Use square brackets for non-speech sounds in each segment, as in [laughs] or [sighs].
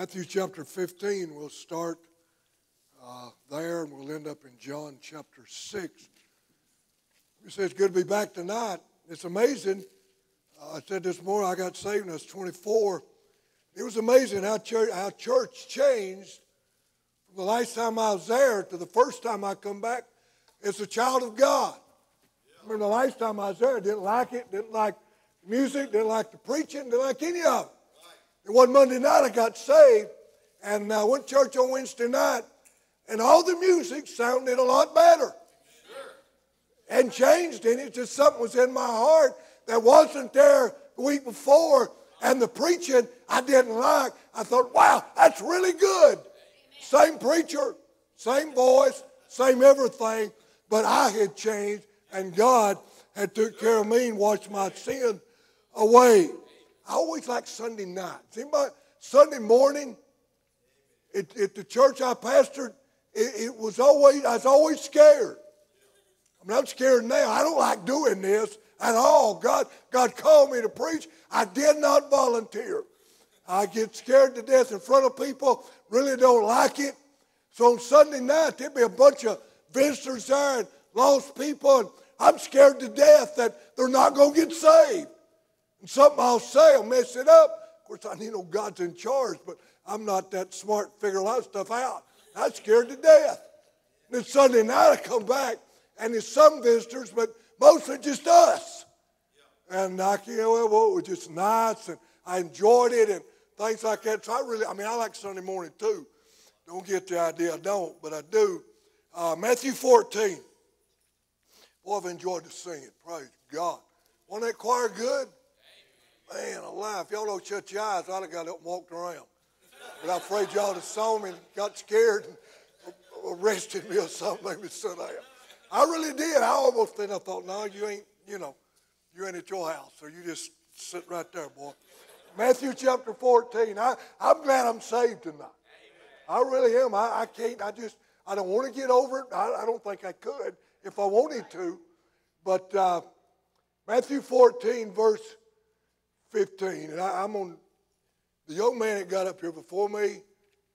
Matthew chapter 15, we'll start uh, there and we'll end up in John chapter 6. He says, Good to be back tonight. It's amazing. Uh, I said this morning I got saved when I was 24. It was amazing how church, how church changed from the last time I was there to the first time I come back. It's a child of God. I remember the last time I was there, I didn't like it, didn't like music, didn't like the preaching, didn't like any of it. It one Monday night I got saved, and I went to church on Wednesday night, and all the music sounded a lot better. And changed in it. Just something was in my heart that wasn't there the week before. And the preaching I didn't like. I thought, wow, that's really good. Same preacher, same voice, same everything, but I had changed, and God had took care of me and washed my sin away. I always like Sunday nights. Anybody? Sunday morning, at, at the church I pastored, it, it, was always, I was always scared. I mean, I'm scared now. I don't like doing this at all. God, God called me to preach. I did not volunteer. I get scared to death in front of people, really don't like it. So on Sunday night, there'd be a bunch of visitors there and lost people, and I'm scared to death that they're not going to get saved. Something I'll say will mess it up. Of course, I need know God's in charge, but I'm not that smart to figure a lot of stuff out. I'm scared to death. And then Sunday night I come back, and there's some visitors, but mostly just us. And I can't, well, well, it was just nice, and I enjoyed it, and things like that. So I really, I mean, I like Sunday morning too. Don't get the idea I don't, but I do. Uh, Matthew 14. Boy, I've enjoyed the singing. Praise God. Wasn't that choir good? Man alive, y'all don't shut your eyes, I'd have got up and walked around. But I'm afraid y'all have saw me and got scared and arrested me or something, maybe sit down. I really did. I almost then I thought, no, you ain't, you know, you ain't at your house, so you just sit right there, boy. Matthew chapter 14. I, I'm glad I'm saved tonight. I really am. I, I can't, I just, I don't want to get over it. I, I don't think I could if I wanted to. But uh, Matthew 14, verse 15. And I, am on the young man that got up here before me.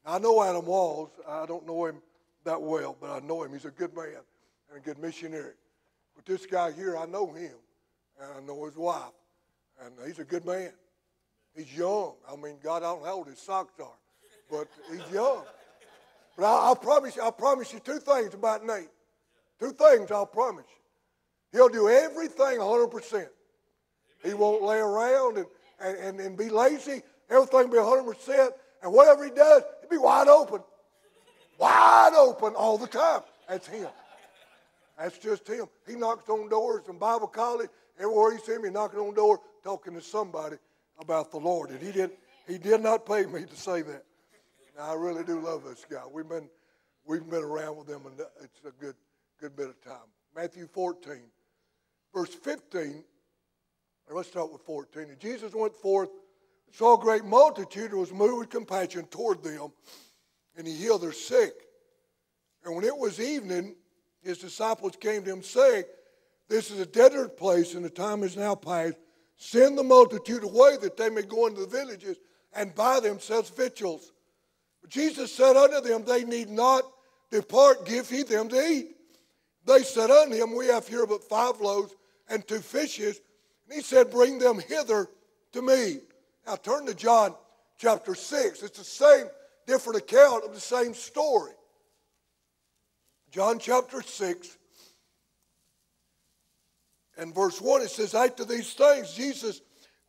I know Adam Walls. I don't know him that well, but I know him. He's a good man and a good missionary. But this guy here, I know him, and I know his wife, and he's a good man. He's young. I mean, God, I don't know how old his socks are, but he's young. But I, will promise you, I'll promise you two things about Nate. Two things I'll promise you. He'll do everything 100%. He won't lay around and, and, and, and be lazy. Everything will be 100%. And whatever he does, he'll be wide open. Wide open all the time. That's him. That's just him. He knocks on doors in Bible college. Everywhere you see he's knocking on doors, talking to somebody about the Lord. And he did, he did not pay me to say that. I really do love this guy. We've been, we've been around with him, and it's a good, good bit of time. Matthew 14, verse 15 Let's start with 14. And Jesus went forth, saw a great multitude, and was moved with compassion toward them, and he healed their sick. And when it was evening, his disciples came to him, saying, This is a desert place, and the time is now past. Send the multitude away that they may go into the villages and buy themselves victuals. But Jesus said unto them, They need not depart, give he them to eat. They said unto him, We have here but five loaves and two fishes, and he said, Bring them hither to me. Now turn to John chapter 6. It's the same, different account of the same story. John chapter 6 and verse 1, it says, After these things, Jesus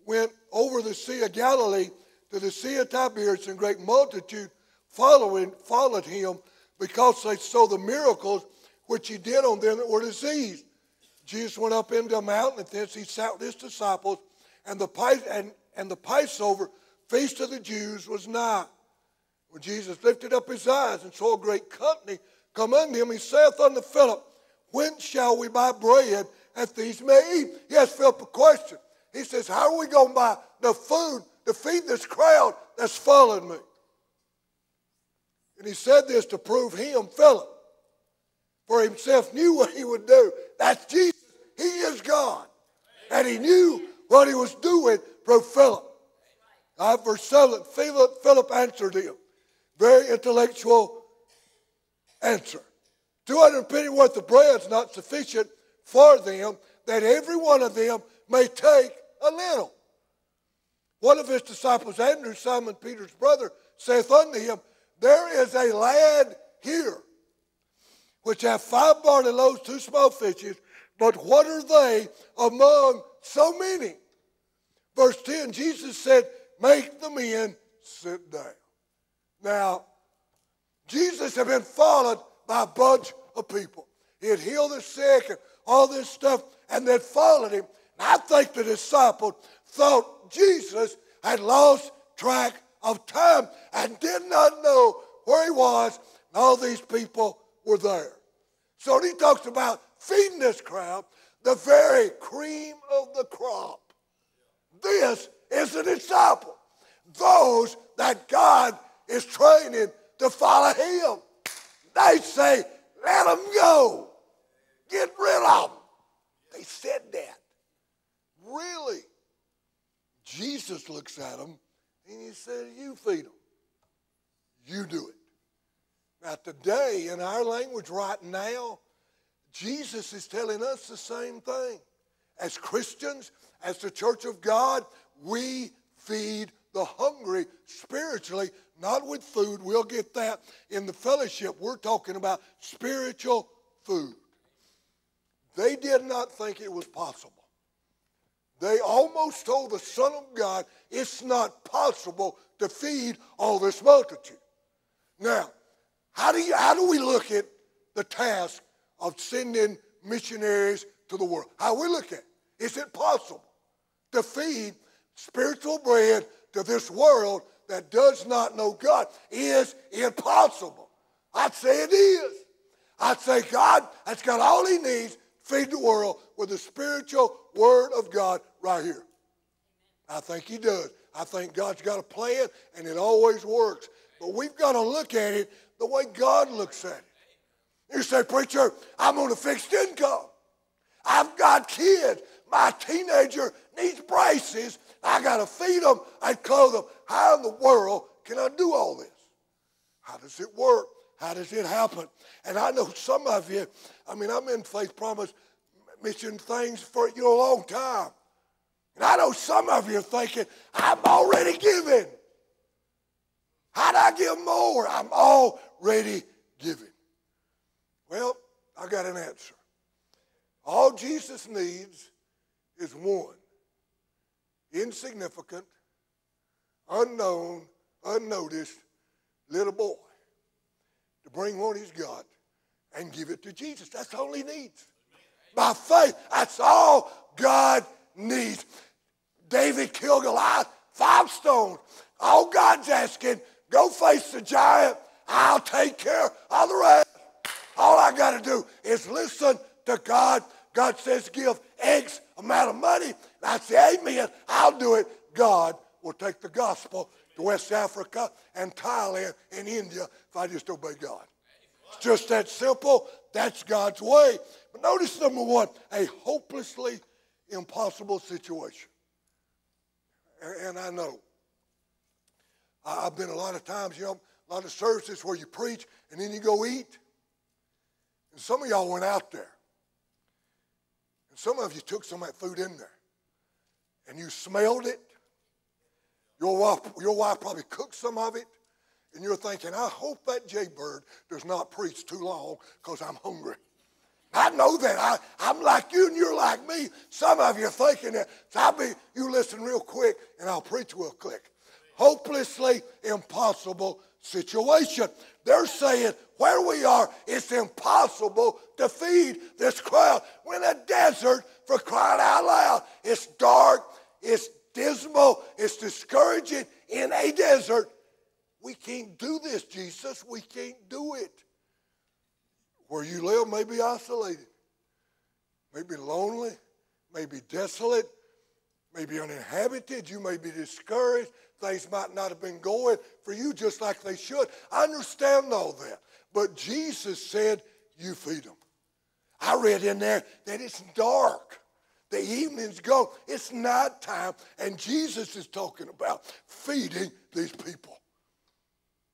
went over the Sea of Galilee to the Sea of Tiberias, and great multitude following, followed him because they saw the miracles which he did on them that were diseased. Jesus went up into a mountain, and thence he sat with his disciples, and the, and, and the Passover feast of the Jews was nigh. When Jesus lifted up his eyes and saw a great company come unto him, he saith unto Philip, When shall we buy bread that these may eat? He asked Philip a question. He says, How are we going to buy the food to feed this crowd that's following me? And he said this to prove him, Philip, for himself knew what he would do. That's Jesus. He is God. And he knew what he was doing for Philip. Uh, verse 7, Philip, Philip answered him. Very intellectual answer. 200 penny worth of bread is not sufficient for them that every one of them may take a little. One of his disciples, Andrew, Simon Peter's brother, saith unto him, There is a lad here which hath five barley loaves, two small fishes, but what are they among so many? Verse 10, Jesus said, Make the men sit down. Now, Jesus had been followed by a bunch of people. He had healed the sick and all this stuff, and they followed him. And I think the disciples thought Jesus had lost track of time and did not know where he was, and all these people were there. So he talks about feeding this crowd, the very cream of the crop. This is a disciple. Those that God is training to follow him. They say, let them go. Get rid of them. They said that. Really? Jesus looks at them and he said, You feed them. You do it. Now, today, in our language right now, Jesus is telling us the same thing. As Christians, as the church of God, we feed the hungry spiritually, not with food. We'll get that in the fellowship. We're talking about spiritual food. They did not think it was possible. They almost told the Son of God, it's not possible to feed all this multitude. Now, how do, you, how do we look at the task of sending missionaries to the world? How we look at it? Is it possible to feed spiritual bread to this world that does not know God is impossible. I'd say it is. I'd say God has got all he needs feed the world with the spiritual word of God right here. I think he does. I think God's got a plan and it always works. But we've got to look at it the way God looks at it. You say, Preacher, I'm on a fixed income. I've got kids. My teenager needs braces I got to feed them and clothe them. How in the world can I do all this? How does it work? How does it happen? And I know some of you, I mean, I'm in Faith Promise mission things for you know, a long time. And I know some of you are thinking, I'm already giving. How do I give more? I'm already giving. Well, I got an answer. All Jesus needs is one insignificant, unknown, unnoticed little boy to bring what he's got and give it to Jesus. That's all he needs. By faith, that's all God needs. David killed Goliath, five stones. All God's asking, go face the giant. I'll take care of the rest. All I got to do is listen to God. God says, give X amount of money. I say, Amen. I'll do it. God will take the gospel to West Africa and Thailand and India if I just obey God. It's just that simple. That's God's way. But notice number one, a hopelessly impossible situation. And, I know. I've been a lot of times, you know, a lot of services where you preach and then you go eat. And some of y'all went out there. And some of you took some of that food in there and you smelled it. Your wife, your wife probably cooked some of it. And you're thinking, I hope that jaybird does not preach too long because I'm hungry. I know that. I, I'm like you and you're like me. Some of you are thinking that. So I'll be, you listen real quick and I'll preach real quick. Hopelessly impossible situation. They're saying where we are, it's impossible to feed this crowd. We're in a desert for crying out loud. It's dark, it's dismal, it's discouraging in a desert. We can't do this, Jesus. We can't do it. Where you live may be isolated, may be lonely, may be desolate, may be uninhabited. You may be discouraged. Things might not have been going for you just like they should. I understand all that. But Jesus said, You feed them. I read in there that it's dark. The evening's gone. It's night time, and Jesus is talking about feeding these people.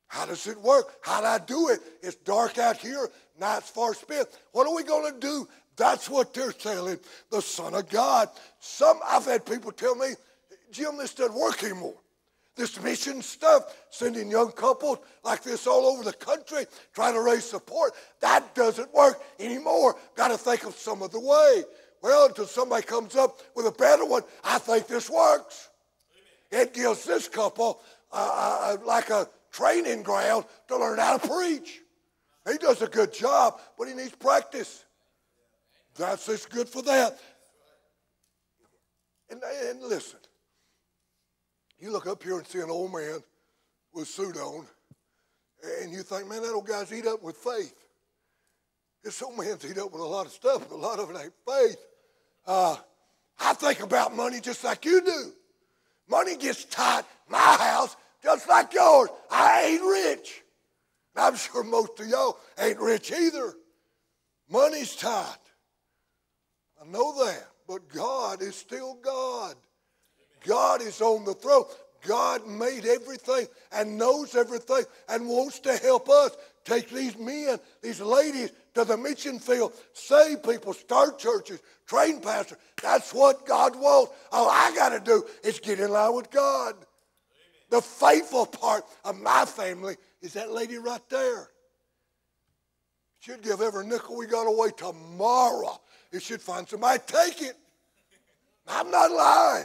How does it work? How do I do it? It's dark out here, night's far spent. What are we going to do? That's what they're telling the Son of God. Some I've had people tell me, Jim, this doesn't work anymore. This mission stuff, sending young couples like this all over the country, trying to raise support, that doesn't work anymore. Got to think of some other way. Well, until somebody comes up with a better one, I think this works. It gives this couple uh, uh, uh, like a training ground to learn how to preach. He does a good job, but he needs practice. That's just good for that. And, and listen, you look up here and see an old man with a suit on, and you think, man, that old guy's eat up with faith. This old man's eat up with a lot of stuff, but a lot of it ain't faith. Uh, I think about money just like you do. Money gets tight my house just like yours. I ain't rich. I'm sure most of y'all ain't rich either. Money's tight. I know that. But God is still God. God is on the throne. God made everything and knows everything and wants to help us take these men, these ladies to the mission field, save people, start churches, train pastors. That's what God wants. All I got to do is get in line with God. Amen. The faithful part of my family is that lady right there. She'd give every nickel we got away tomorrow. It should find somebody take it. I'm not lying.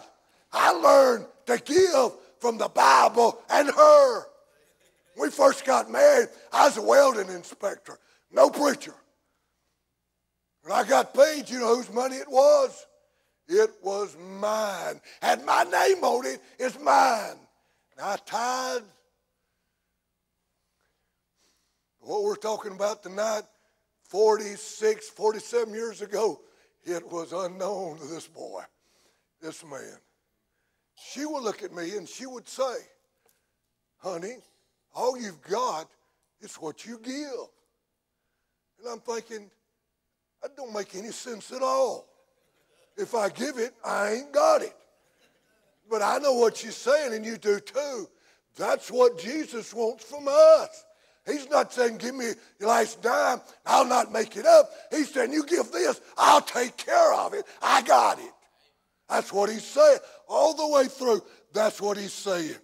I learned to give from the Bible and her. When we first got married, I was a welding inspector, no preacher. When I got paid, you know whose money it was? It was mine. Had my name on it, it's mine. And I tithe. What we're talking about tonight, 46, 47 years ago, it was unknown to this boy, this man. She would look at me and she would say, honey, all you've got is what you give. And I'm thinking, that don't make any sense at all. If I give it, I ain't got it. But I know what she's saying, and you do too. That's what Jesus wants from us. He's not saying, give me your last dime, I'll not make it up. He's saying, you give this, I'll take care of it. I got it. That's what he's saying. All the way through, that's what he's saying.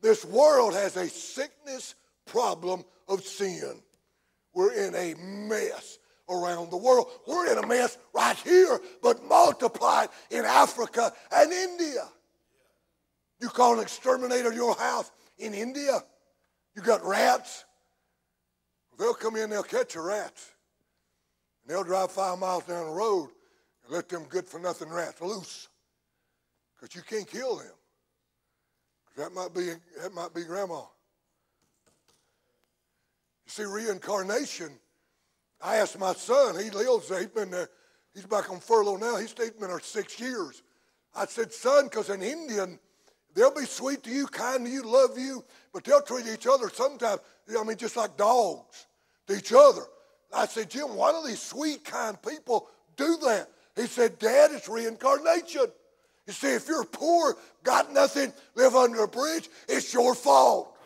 This world has a sickness problem of sin. We're in a mess around the world. We're in a mess right here, but multiplied in Africa and India. You call an exterminator your house in India? You got rats? They'll come in, they'll catch your rats. And they'll drive five miles down the road and let them good for nothing rats loose. Because you can't kill them. That might be that might be grandma. You see, reincarnation. I asked my son, he lives he's been he's back on furlough now, he's been there six years. I said, son, because an Indian, they'll be sweet to you, kind to you, love you, but they'll treat each other sometimes, I mean, just like dogs to each other. I said, Jim, why do these sweet, kind people do that? He said, Dad, it's reincarnation. You see, if you're poor, got nothing, live under a bridge, it's your fault.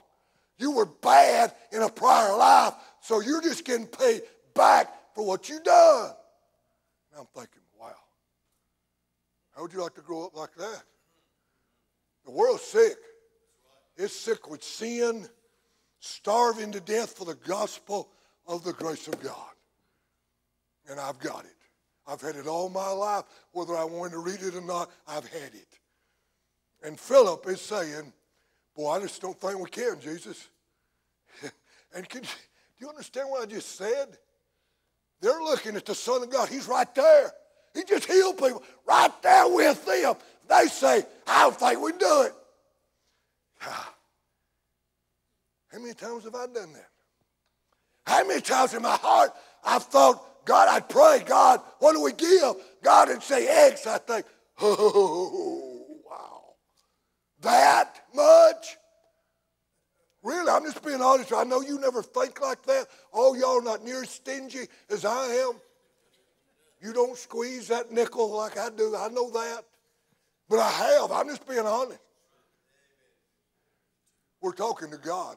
You were bad in a prior life, so you're just getting paid back for what you done. And I'm thinking, wow, how would you like to grow up like that? The world's sick. It's sick with sin, starving to death for the gospel of the grace of God. And I've got it. I've had it all my life. Whether I wanted to read it or not, I've had it. And Philip is saying, Boy, I just don't think we can, Jesus. [laughs] and can, do you understand what I just said? They're looking at the Son of God. He's right there. He just healed people right there with them. They say, I don't think we do it. [sighs] How many times have I done that? How many times in my heart I've thought, God, I'd pray, God, what do we give? God would say X, I think, [laughs] oh, wow. That much? Really, I'm just being honest. I know you never think like that. Oh, y'all not near as stingy as I am. You don't squeeze that nickel like I do. I know that. But I have. I'm just being honest. We're talking to God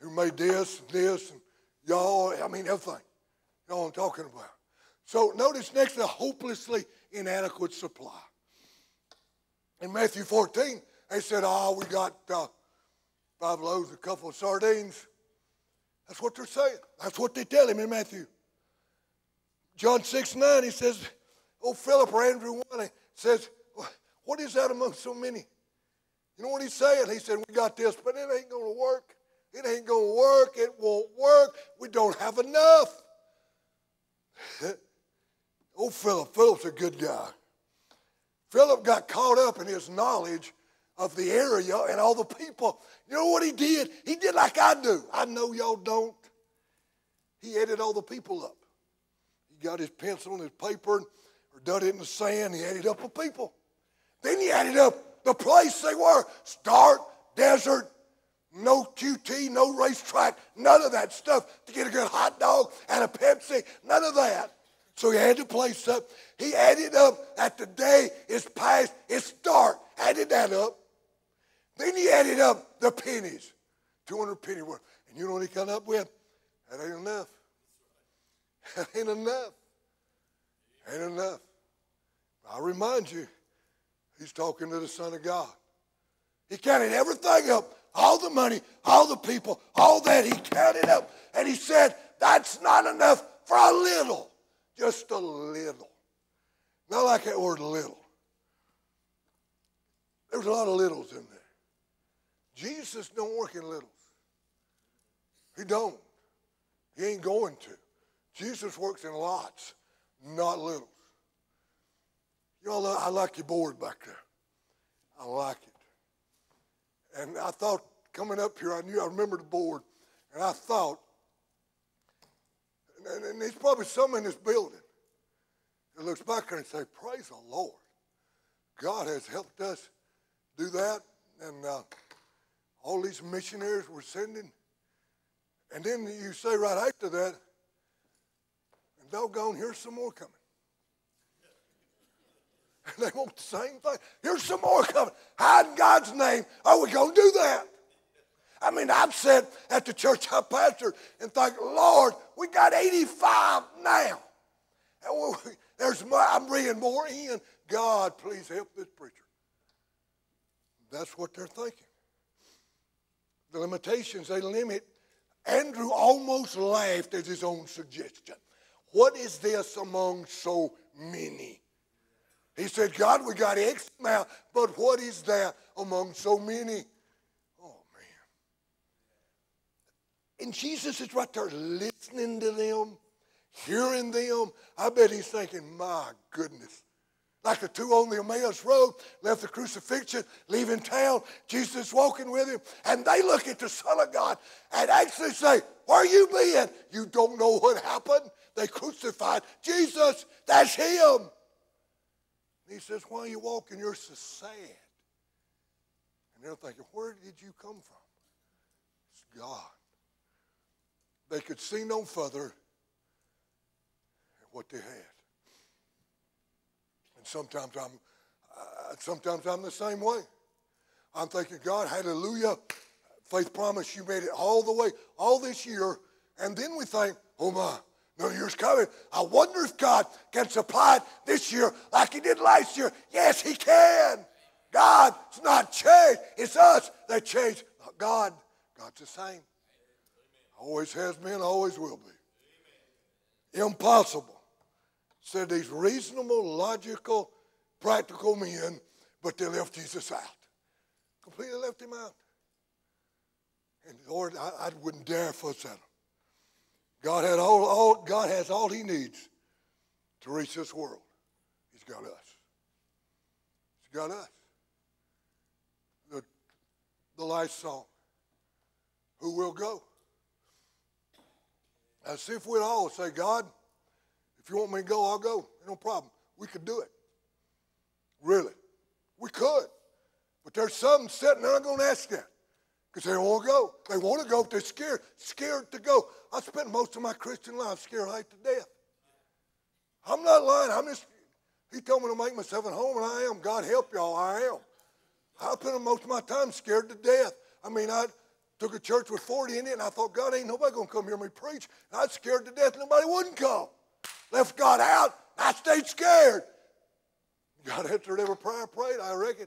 who made this and this and y'all, I mean, everything. Know what I'm talking about. So notice next a hopelessly inadequate supply. In Matthew 14, they said, oh, we got uh, five loaves, a couple of sardines. That's what they're saying. That's what they tell him in Matthew. John 6, 9, he says, oh, Philip or Andrew 1, he says, what is that among so many? You know what he's saying? He said, we got this, but it ain't going to work. It ain't going to work. It won't work. We don't have enough. [laughs] oh, Philip. Philip's a good guy. Philip got caught up in his knowledge of the area and all the people. You know what he did? He did like I do. I know y'all don't. He added all the people up. He got his pencil and his paper or done it in the sand. He added up the people. Then he added up the place they were. Start, desert, no QT, no racetrack, none of that stuff to get a good hot dog and a Pepsi, none of that. So he added the place up. He added up at the day is past its dark. Added that up. Then he added up the pennies, 200 penny worth. And you know what he come up with? That ain't enough. [laughs] That ain't enough. Ain't enough. I remind you, he's talking to the Son of God. He counted everything up, all the money, all the people, all that. He counted up. And he said, that's not enough for a little, just a little. Not like that word little. There's a lot of littles in there. Jesus don't work in littles. He don't. He ain't going to. Jesus works in lots, not littles. Y'all, I like your board back there. I like it. And I thought coming up here, I knew I remembered the board, and I thought, and, and there's probably some in this building that looks back there and say, "Praise the Lord, God has helped us do that." And uh, all these missionaries we're sending. And then you say right after that, and doggone, here's some more coming. And [laughs] they want the same thing. Here's some more coming. How in God's name are we going to do that? I mean, I've said at the church [laughs] I pastor and think, Lord, we got 85 now. And we, [laughs] there's more, I'm bringing more in. God, please help this preacher. That's what they're thinking the limitations, they limit. Andrew almost laughed at his own suggestion. What is this among so many? He said, God, we got X amount, but what is that among so many? Oh, man. And Jesus is right there listening to them, hearing them. I bet he's thinking, my goodness, like the two on the Emmaus Road, left the crucifixion, leaving town. Jesus walking with him. And they look at the Son of God and actually say, Where are you been? You don't know what happened? They crucified Jesus. That's him. And he says, Why are you walking? You're so sad. And they're thinking, Where did you come from? It's God. They could see no further than what they had And sometimes I'm, uh, sometimes I'm the same way. I'm thinking, God, hallelujah, faith promise, you made it all the way, all this year. And then we think, oh my, no year's coming. I wonder if God can supply it this year like he did last year. Yes, he can. God's not changed. It's us that change. God, God's the same. Always has been, always will be. Impossible said these reasonable, logical, practical men, but they left Jesus out. Completely left him out. And Lord, I, I wouldn't dare fuss at him. God had all, all God has all he needs to reach this world. He's got us. He's got us. The, the last song. Who will go? As if we'd all say, God, if you want me to go, I'll go. No problem. We could do it. Really. We could. But there's some sitting there I'm going to ask that because they to go. They want to go, they're scared, scared to go. I spent most of my Christian life scared like to death. I'm not lying. I'm just, he told me to make myself at home, and I am. God help y'all, I am. I spent most of my time scared to death. I mean, I took a church with 40 in it, and I thought, God, ain't nobody going to come hear me preach. And I was scared to death nobody wouldn't come. Left God out. I stayed scared. God [laughs] answered every prayer I prayed, I reckon.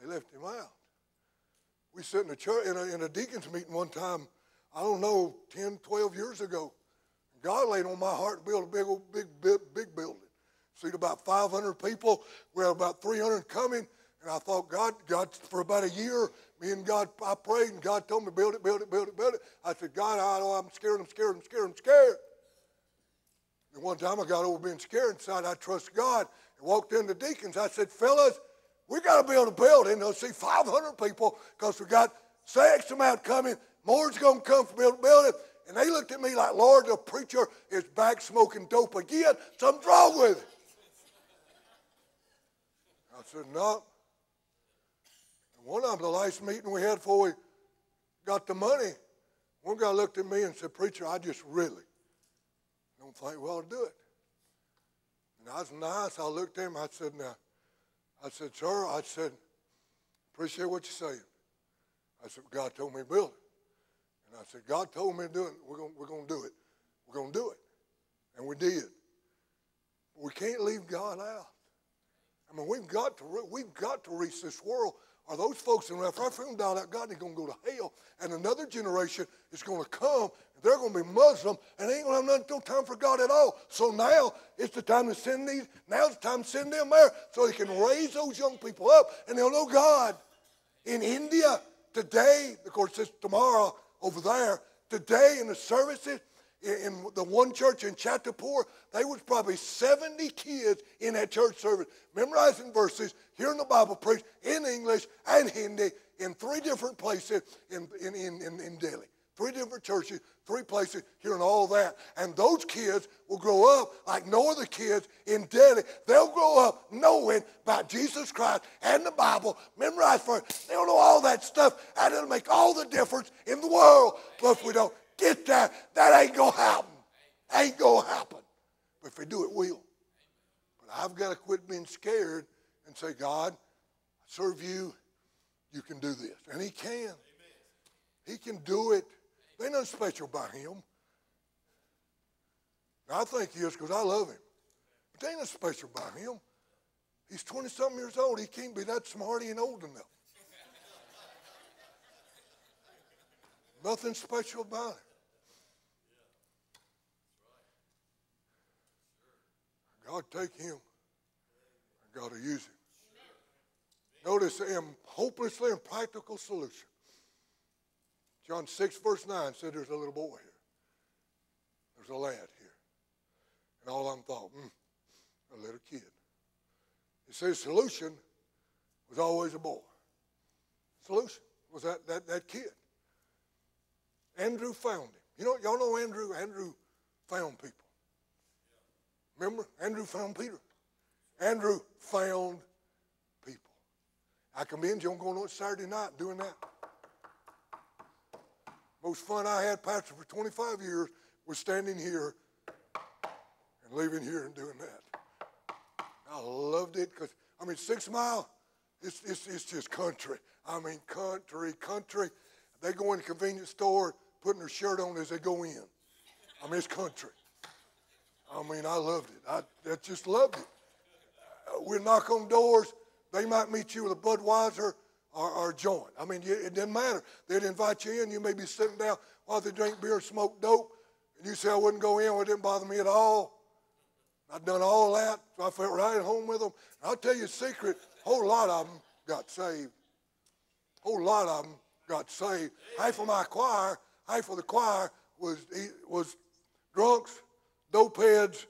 They left him out. We sat in a church in a, in a deacon's meeting one time, I don't know, 10, 12 years ago. God laid on my heart to build a big, old, big, big, big building. Seat about 500 people. We had about 300 coming. And I thought, God, God, for about a year, me and God, I prayed, and God told me, build it, build it, build it, build it. I said, God, I know I'm scared, I'm scared, I'm scared, I'm scared. And one time I got over being scared and said, I trust God and walked in the deacons. I said, fellas, we got to build a building. They'll see 500 people because we got X amount coming. More's going to come for build a building. And they looked at me like, Lord, the preacher is back smoking dope again. Something's wrong with it. I said, no. And one of them, the last meeting we had before we got the money, one guy looked at me and said, Preacher, I just really don't think we ought to do it. And I was nice. I looked at him. I said, now, I said, sir, I said, appreciate what you're saying. I said, God told me to build it. And I said, God told me to do it. We're going we're to do it. We're going to do it. And we did. We can't leave God out. I mean, we've got to, we've got to reach this world. Are those folks in if died out, God is going to go to hell, and another generation is going to come, and they're going to be Muslim, and they ain't going to have nothing no time for God at all. So now it's the time to send these. Now's the time to send them there, so they can raise those young people up, and they'll know God. In India today, of course, it's tomorrow over there. Today in the services, in the one church in Chhatarpur, there was probably 70 kids in that church service memorizing verses, hearing the Bible preached in English and Hindi in three different places in, in, in, in, in Delhi. Three different churches, three places, hearing all that. And those kids will grow up like no other kids in Delhi. They'll grow up knowing about Jesus Christ and the Bible, memorize for it. They'll know all that stuff, and it'll make all the difference in the world. But if we don't get that, that ain't going to happen. Ain't going to happen. But if we do, it will. But I've got to quit being scared and say, God, I serve you. You can do this. And He can. He can do it. There ain't nothing special about Him. I think He is because I love Him. But there ain't nothing special about Him. He's 20 something years old. He can't be that smart. He ain't old enough. [laughs] Nothing special about it. God take him. God to use him. Notice a hopelessly impractical solution. John 6, verse 9 said there's a little boy here. There's a lad here. And all I'm thought, hmm, a little kid. He says solution was always a boy. Solution was that, that, that kid. Andrew found him. You know, y'all know Andrew? Andrew found people. Remember? Andrew found Peter. Andrew found people. I commend you on going on Saturday night doing that. Most fun I had, Pastor, for 25 years was standing here and leaving here and doing that. I loved it because, I mean, Six Mile, it's, it's, it's just country. I mean, country, country. They go in the convenience store, putting their shirt on as they go in. I mean, it's country. I mean, I loved it. I, I just loved it. Uh, we'd knock on doors. They might meet you with a Budweiser or, or a joint. I mean, it didn't matter. They'd invite you in. You may be sitting down while they drink beer, smoke dope, and you say, I wouldn't go in. Well, it didn't bother me at all. I'd done all that, so I felt right at home with them. And I'll tell you a secret, a whole lot of them got saved. A whole lot of them got saved. Half of my choir, half of the choir was, was drunks, dope heads,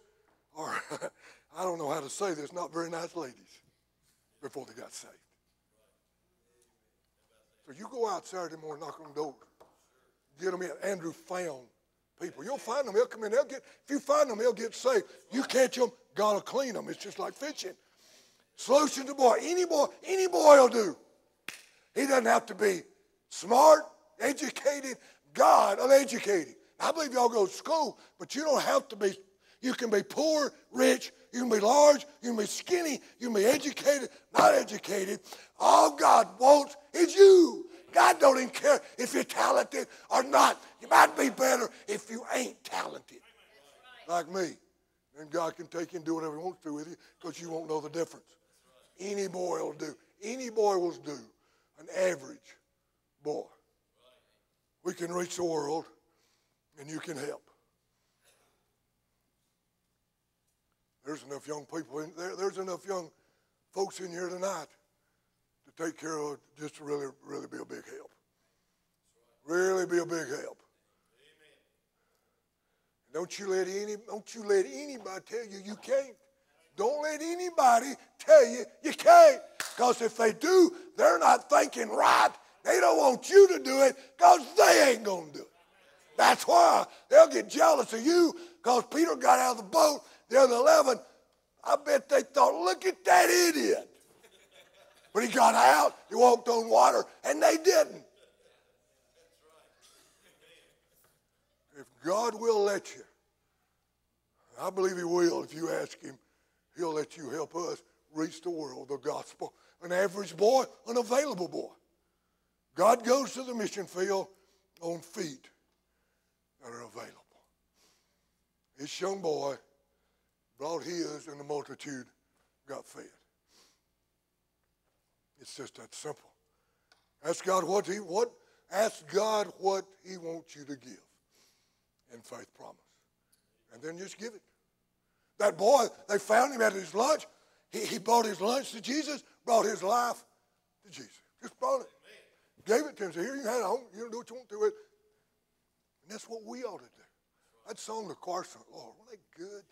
or [laughs] I don't know how to say this, not very nice ladies before they got saved. So you go out Saturday morning, knock on the door, get them in. Andrew found people. You'll find them. They'll come in. They'll get. If you find them, they'll get saved. You catch them, will clean them. It's just like fishing. Solution to boy. Any boy, any boy will do. He doesn't have to be smart, educated. God uneducated. I believe y'all go to school, but you don't have to be You can be poor, rich, you can be large, you can be skinny, you can be educated, not educated. All God wants is you. God don't even care if you're talented or not. You might be better if you ain't talented. Like me. And God can take you and do whatever He wants to with you because you won't know the difference. Any boy will do. Any boy will do. An average boy. We can reach the world and you can help. There's enough young people in there. There's enough young folks in here tonight to take care of just to really, really be a big help. Really be a big help. Amen. Don't you let any don't you let anybody tell you you can't. Don't let anybody tell you you can't. Because if they do, they're not thinking right. They don't want you to do it because they ain't to do it. That's why they'll get jealous of you because Peter got out of the boat. The other 11, I bet they thought, look at that idiot. But he got out, he walked on water, and they didn't. If God will let you, I believe he will if you ask him, he'll let you help us reach the world, the gospel. An average boy, an available boy. God goes to the mission field on feet that are available. This young boy brought his, and the multitude got fed. It's just that simple. Ask God what he what ask God what he wants you to give in faith promise. And then just give it. That boy, they found him at his lunch. He, he brought his lunch to Jesus, brought his life to Jesus. Just brought it. Gave it to him. Said, here you had it home. You do what you want to with it. And that's what we ought to do. That song the sung, Lord, wasn't that good?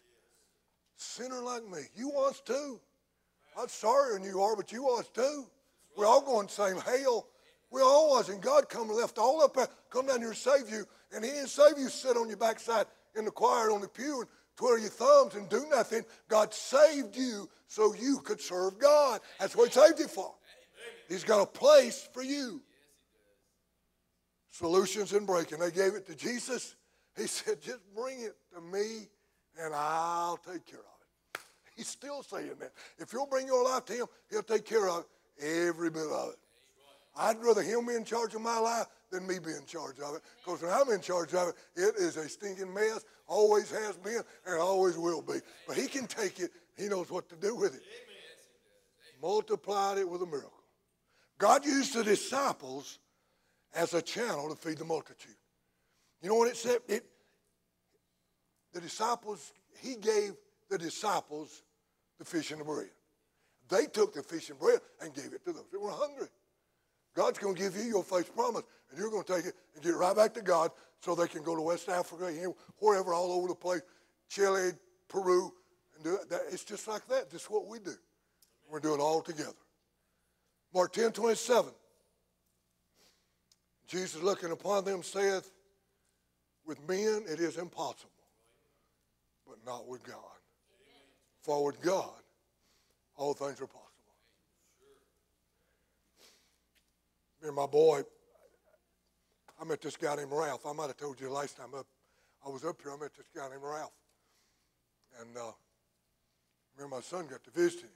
Sinner like me. You was too. I'm sorry when you are, but you was too. We're all going the same hell. We all was, and God come and left all up there, come down here and save you. And He didn't save you sit on your backside in the choir on the pew and twiddle your thumbs and do nothing. God saved you so you could serve God. That's what He saved you for. He's got a place for you. Solutions in breaking. They gave it to Jesus. He said, just bring it to me and I'll take care of it. He's still saying that. If you'll bring your life to Him, He'll take care of every bit of it. I'd rather Him be in charge of my life than me be in charge of it. Because when I'm in charge of it, it is a stinking mess, always has been, and always will be. But He can take it, He knows what to do with it. Multiplied it with a miracle. God used the disciples as a channel to feed the multitude. You know what it said? It, the disciples, he gave the disciples the fish and the bread. They took the fish and bread and gave it to those that were hungry. God's going to give you your faith promise, and you're going to take it and get it right back to God so they can go to West Africa, wherever, all over the place, Chile, Peru, and do it. It's just like that. This is what we do. We're doing it all together. Mark 10, 27. Jesus looking upon them saith, With men it is impossible, but not with God. For with God, all things are possible. Me my boy, I met this guy named Ralph. I might have told you last time up, I was up here, I met this guy named Ralph. And uh, me and my son got to visit him.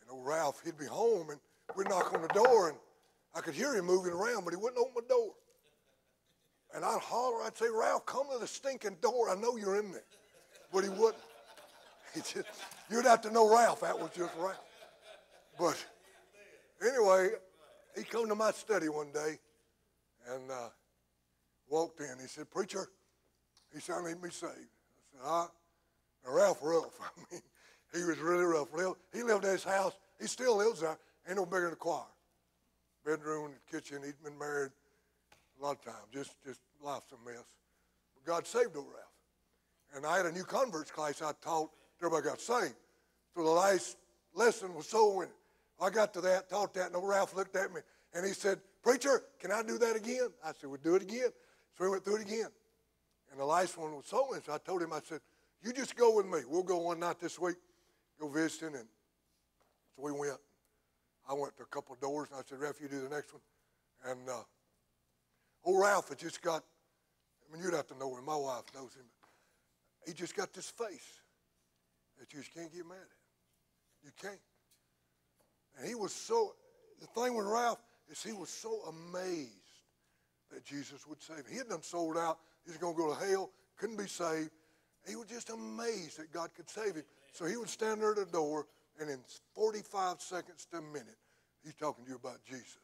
And old Ralph, he'd be home, and we'd knock on the door, and I could hear him moving around, but he wouldn't open the door. And I'd holler, I'd say, Ralph, come to the stinking door. I know you're in there. But he wouldn't. [laughs] You'd have to know Ralph. That was just Ralph. But anyway, he come to my study one day and uh, walked in. He said, Preacher, he said, I need me saved. I said, ah. Now, Ralph rough. [laughs] I mean, he was really rough. He lived in his house. He still lives there. Ain't no bigger than a choir bedroom kitchen. He'd been married a lot of times, just, just life's a mess. But God saved old Ralph. And I had a new converts class I taught, everybody got saved. So the last lesson was so when I got to that, taught that, and old Ralph looked at me and he said, Preacher, can I do that again? I said, We'll do it again. So we went through it again. And the last one was so so I told him, I said, You just go with me. We'll go one night this week, go visiting. And so we went. I went to a couple of doors and I said, Ralph, you do the next one. And uh, old Ralph had just got, I mean, you'd have to know him. My wife knows him. he just got this face that you just can't get mad at. You can't. And he was so, the thing with Ralph is he was so amazed that Jesus would save him. He had done sold out. He was going to go to hell, couldn't be saved. He was just amazed that God could save him. So he would stand there at the door, and in 45 seconds to a minute, he's talking to you about Jesus.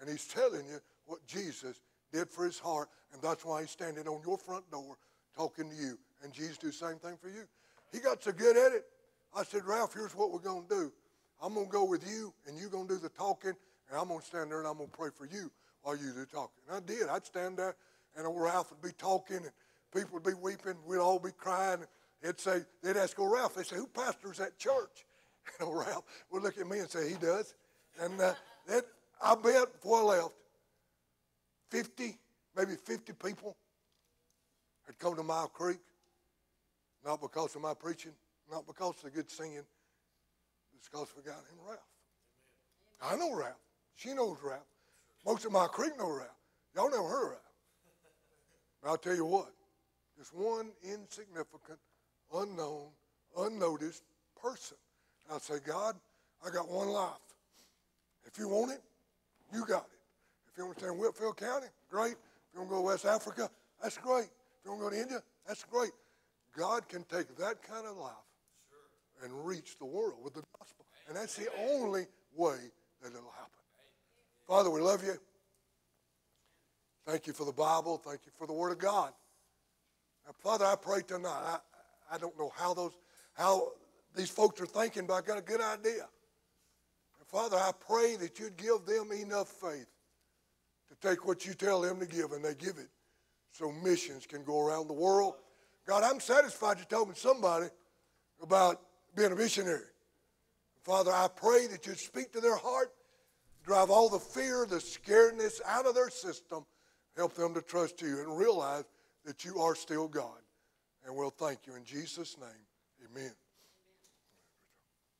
And he's telling you what Jesus did for his heart, and that's why he's standing on your front door talking to you. And Jesus do the same thing for you. He got so good at it. I said, Ralph, here's what we're going to do. I'm going to go with you, and you're going to do the talking, and I'm going to stand there and I'm going to pray for you while you do the talking. And I did. I'd stand there, and Ralph would be talking, and people would be weeping. We'd all be crying. They'd say, they'd ask old Ralph, they'd say, who pastors that church? [laughs] And old Ralph would look at me and say, he does. And uh, that, I bet before I left, 50, maybe 50 people had come to Mile Creek, not because of my preaching, not because of the good singing, it's because we got him Ralph. I know Ralph. She knows Ralph. Most of my creek know Ralph. Y'all never heard Ralph. But I'll tell you what, just one insignificant, unknown, unnoticed person. I'll say, God, I got one life. If you want it, you got it. If you want to stay in Whitfield County, great. If you want to go to West Africa, that's great. If you want to go to India, that's great. God can take that kind of life and reach the world with the gospel. And that's the only way that it'll happen. Father, we love you. Thank you for the Bible. Thank you for the Word of God. Now, Father, I pray tonight. I, I don't know how those how these folks are thinking, but I got a good idea. And Father, I pray that you'd give them enough faith to take what you tell them to give and they give it so missions can go around the world. God, I'm satisfied you told me somebody about being a missionary. Father, I pray that you'd speak to their heart, drive all the fear, the scaredness out of their system, help them to trust you and realize that you are still God. And we'll thank you in Jesus' name. Amen.